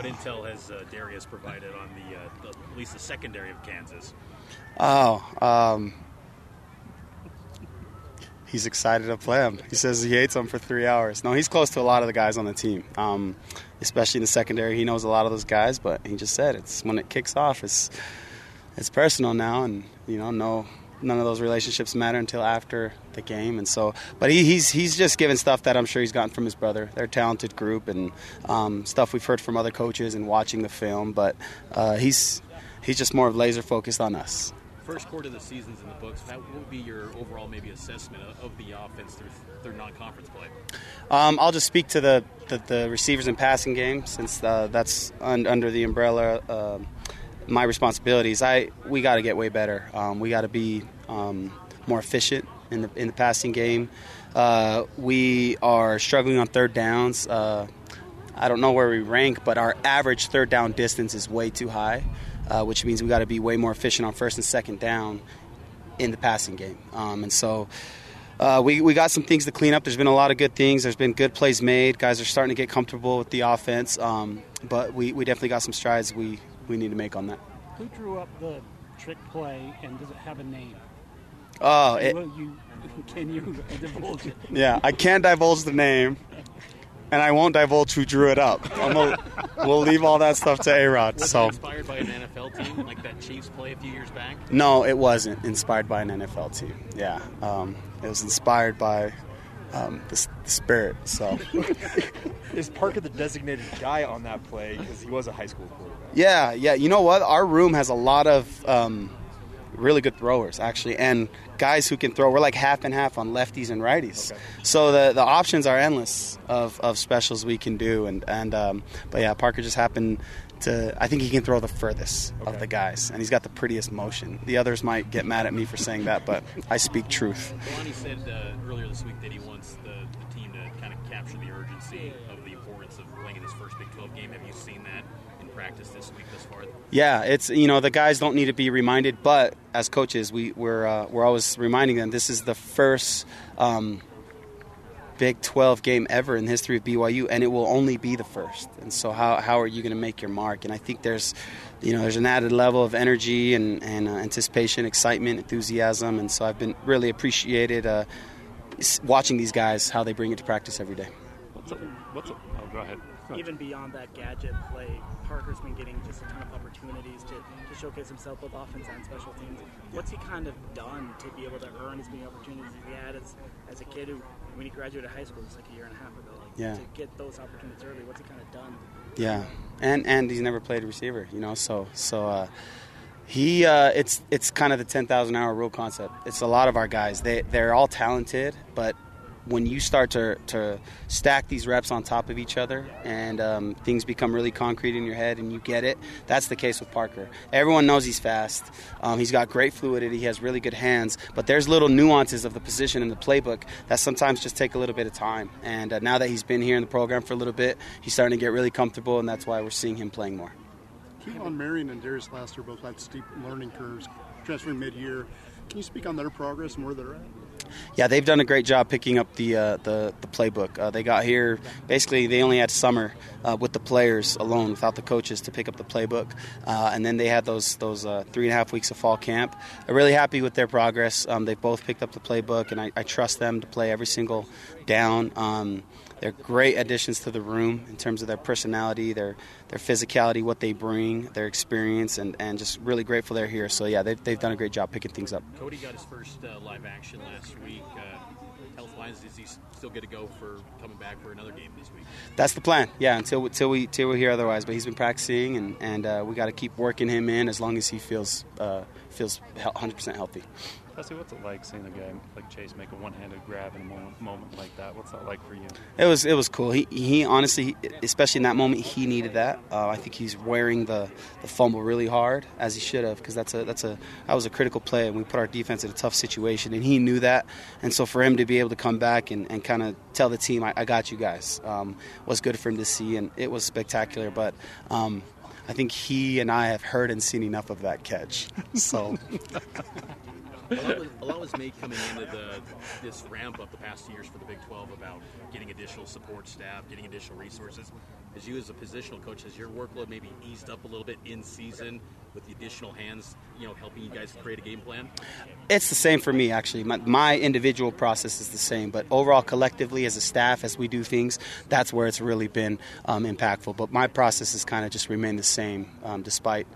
What intel has uh, Darius provided on the, uh, the, at least the secondary of Kansas? Oh, um, he's excited to play him. He says he hates him for three hours. No, he's close to a lot of the guys on the team, um, especially in the secondary. He knows a lot of those guys, but he just said it's when it kicks off, it's it's personal now, and you know, no, none of those relationships matter until after the game. And so, but he, he's he's just given stuff that I'm sure he's gotten from his brother. They're a talented group, and um, stuff we've heard from other coaches and watching the film. But uh, he's he's just more of laser focused on us first quarter of the season's in the books. What would be your overall maybe assessment of, of the offense through their non-conference play? Um, I'll just speak to the, the, the, receivers and passing game since uh, that's un, under the umbrella. Uh, my responsibilities. I we got to get way better. Um, we got to be um, more efficient in the in the passing game. Uh, we are struggling on third downs. Uh, I don't know where we rank, but our average third down distance is way too high uh, which means we got to be way more efficient on first and second down in the passing game. Um, and so uh, we, we got some things to clean up. There's been a lot of good things. There's been good plays made. Guys are starting to get comfortable with the offense. Um, but we, we definitely got some strides we, we need to make on that. Who drew up the trick play and does it have a name? Oh, it, you, can you divulge it? Yeah, I can't divulge the name and I won't divulge who drew it up. A, we'll leave all that stuff to A Rod. So inspired by an NFL team like that Chiefs play a few years back? No, it wasn't inspired by an NFL team. Yeah, um, it was inspired by um, the, the, spirit. So is Parker the designated guy on that play because he was a high school quarterback? Yeah, yeah. You know what? Our room has a lot of. Um, really good throwers actually, and guys who can throw. We're like half and half on lefties and righties. Okay. So the the options are endless of, of specials we can do. And and um, but yeah, Parker just happened to. I think he can throw the furthest okay. of the guys, and he's got the prettiest motion. The others might get mad at me for saying that, but I speak truth. Lonnie said uh, earlier this week that he wants the, the team to kind of capture the urgency of the importance of playing in his first Big 12 game. Have you seen that? in practice this week thus far? Yeah, it's you know the guys don't need to be reminded, but as coaches, we we're uh, we're always reminding them this is the first. Um, Big 12 game ever in the history of BYU, and it will only be the first. And so, how, how are you going to make your mark? And I think there's, you know, there's an added level of energy and, and uh, anticipation, excitement, enthusiasm, and so I've been really appreciated uh, watching these guys how they bring it to practice every day. What's up? What's up? Oh, go ahead. Even beyond that gadget play, Parker's been getting just a ton of opportunities to, to showcase himself both offense and special teams. What's he kind of done to be able to earn as many opportunities as he had as, as a kid who, when he graduated high school, just like a year and a half ago, like, yeah. to get those opportunities early? What's he kind of done? Yeah, and and he's never played receiver, you know, so so. Uh, he uh, it's it's kind of the 10,000 hour rule concept. It's a lot of our guys. They they're all talented, but when you start to, to stack these reps on top of each other and um, things become really concrete in your head and you get it, that's the case with Parker. Everyone knows he's fast. Um, he's got great fluidity. He has really good hands. But there's little nuances of the position in the playbook that sometimes just take a little bit of time. And uh, now that he's been here in the program for a little bit, he's starting to get really comfortable, and that's why we're seeing him playing more. Keelan Marion and Darius Lassiter both had steep learning curves, transferring mid-year. Can you speak on their progress and where they're at? Yeah, they've done a great job picking up the uh, the, the playbook. Uh, they got here basically they only had summer uh, with the players alone, without the coaches to pick up the playbook, uh, and then they had those those uh, three and a half weeks of fall camp. I'm really happy with their progress. Um, they've both picked up the playbook, and I, I, trust them to play every single down. Um, they're great additions to the room in terms of their personality, their their physicality, what they bring, their experience, and, and just really grateful they're here. So yeah, they've, they've done a great job picking things up. Cody got his first uh, live action last week. Uh, health wise, is he still good to go for coming back for another game this week? That's the plan. Yeah, until until we until we hear otherwise. But he's been practicing, and and uh, we got to keep working him in as long as he feels uh, feels 100 percent healthy. Fesi, what's it like seeing a guy like Chase make a one-handed grab in a moment, moment like that? What's that like for you? It was it was cool. He he honestly, especially in that moment, he needed that. Uh, I think he's wearing the, the fumble really hard as he should have because that's a that's a that was a critical play and we put our defense in a tough situation and he knew that. And so for him to be able to come back and, and kind of tell the team, I, I got you guys, um, was good for him to see and it was spectacular. But um, I think he and I have heard and seen enough of that catch. So. A lot, was, made coming into the this ramp up the past two years for the Big 12 about getting additional support staff, getting additional resources. As you, as a positional coach, has your workload maybe eased up a little bit in season with the additional hands, you know, helping you guys create a game plan? It's the same for me, actually. My, my individual process is the same, but overall, collectively, as a staff, as we do things, that's where it's really been um, impactful. But my process has kind of just remained the same, um, despite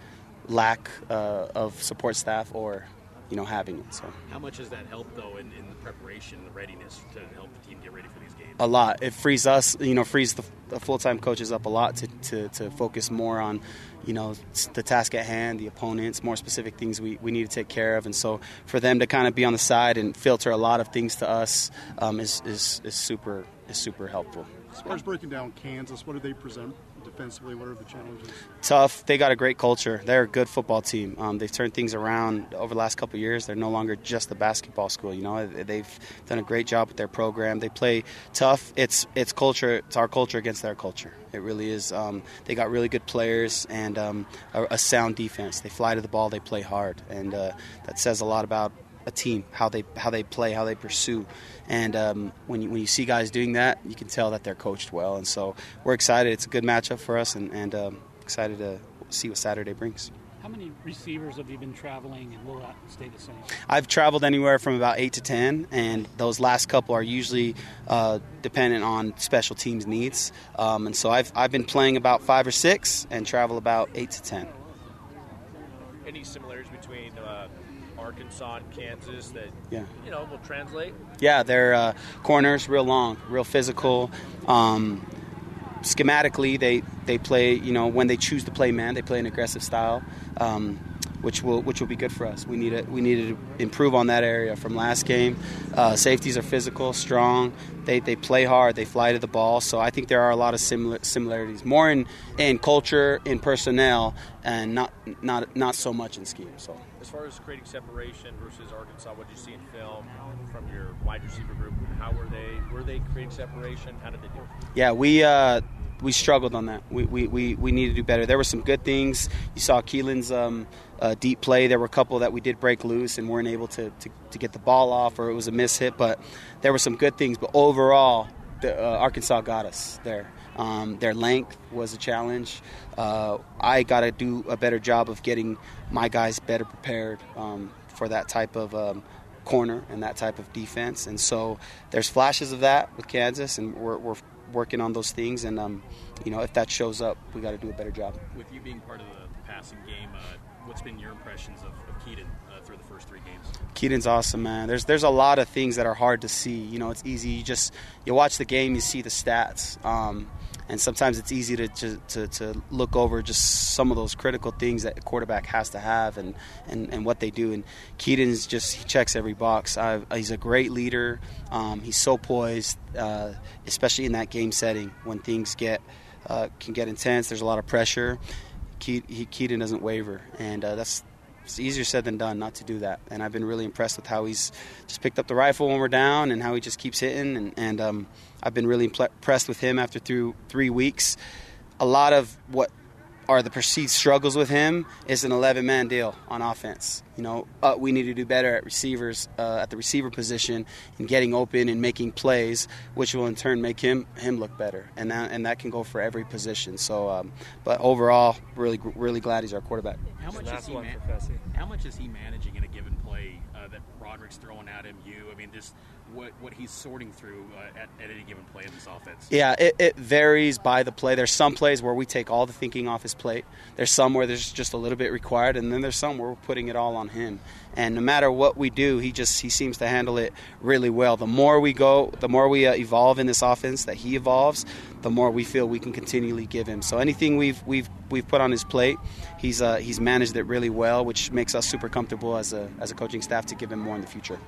lack uh, of support staff or you know having it. So how much has that helped though in, in the preparation, the readiness to help the team get ready for these games? A lot. It frees us, you know, frees the, the full time coaches up a lot to, to, to focus more on, you know, the task at hand, the opponents, more specific things we, we need to take care of, and so for them to kind of be on the side and filter a lot of things to us um, is, is is super is super helpful. As far as breaking down Kansas, what do they present What are the challenges? Tough. They got a great culture. They're a good football team. Um, they've turned things around over the last couple years. They're no longer just a basketball school. You know, they've done a great job with their program. They play tough. It's it's culture. It's our culture against their culture. It really is. Um, they got really good players and um, a, a, sound defense. They fly to the ball. They play hard, and uh, that says a lot about a team, how they how they play, how they pursue, and um, when you when you see guys doing that, you can tell that they're coached well. And so we're excited. It's a good matchup for us, and, and um, excited to see what Saturday brings. How many receivers have you been traveling, and will that stay the same? I've traveled anywhere from about eight to ten, and those last couple are usually uh, dependent on special teams needs. Um, and so I've I've been playing about five or six, and travel about eight to ten. Any similarities between uh, Arkansas and Kansas that yeah. you know will translate? Yeah, they're uh, corners, real long, real physical. Um, schematically, they they play. You know, when they choose to play man, they play an aggressive style. Um, which will which will be good for us. We need to we need to improve on that area from last game. Uh, safeties are physical, strong. They, they play hard. They fly to the ball. So I think there are a lot of similar similarities, more in, in culture, in personnel, and not not not so much in scheme. So as far as creating separation versus Arkansas, what did you see in film from your wide receiver group? How were they? Were they creating separation? How did they do? Yeah, we. Uh, we struggled on that. We, we, we, we need to do better. There were some good things. You saw Keelan's um, uh, deep play. There were a couple that we did break loose and weren't able to, to, to, get the ball off, or it was a miss hit. But there were some good things. But overall, the, uh, Arkansas got us there. Um, their length was a challenge. Uh, I got to do a better job of getting my guys better prepared um, for that type of um, corner and that type of defense. And so there's flashes of that with Kansas, and we're, we're working on those things. And um, you know, if that shows up, we got to do a better job. With you being part of the passing game, uh, what's been your impressions of, of Kedon uh, through the first three games? Kedon's awesome, man. There's there's a lot of things that are hard to see. You know, it's easy. You just you watch the game, you see the stats. Um, and sometimes it's easy to, to, to, to, look over just some of those critical things that a quarterback has to have and, and, and what they do. And Kedon's just he checks every box. I've, he's a great leader. Um, he's so poised, uh, especially in that game setting when things get uh, can get intense. There's a lot of pressure. Kedon doesn't waver, and uh, that's it's easier said than done not to do that. And I've been really impressed with how he's just picked up the rifle when we're down and how he just keeps hitting. And, and um, I've been really impressed with him after through three weeks. A lot of what are the perceived struggles with him is an 11 man deal on offense. You know, uh, we need to do better at receivers, uh, at the receiver position, and getting open and making plays, which will in turn make him him look better, and that and that can go for every position. So, um, but overall, really really glad he's our quarterback. How much is he? Man- how much is he managing in a given play uh, that Roderick's throwing at him? You, I mean, just what what he's sorting through uh, at, at, any given play in this offense. Yeah, it, it, varies by the play. There's some plays where we take all the thinking off his plate. There's some where there's just a little bit required, and then there's some where we're putting it all on him. And no matter what we do, he just he seems to handle it really well. The more we go, the more we uh, evolve in this offense, that he evolves, the more we feel we can continually give him. So anything we've we've we've put on his plate, he's uh, he's managed it really well, which makes us super comfortable as a as a coaching staff to give him more in the future.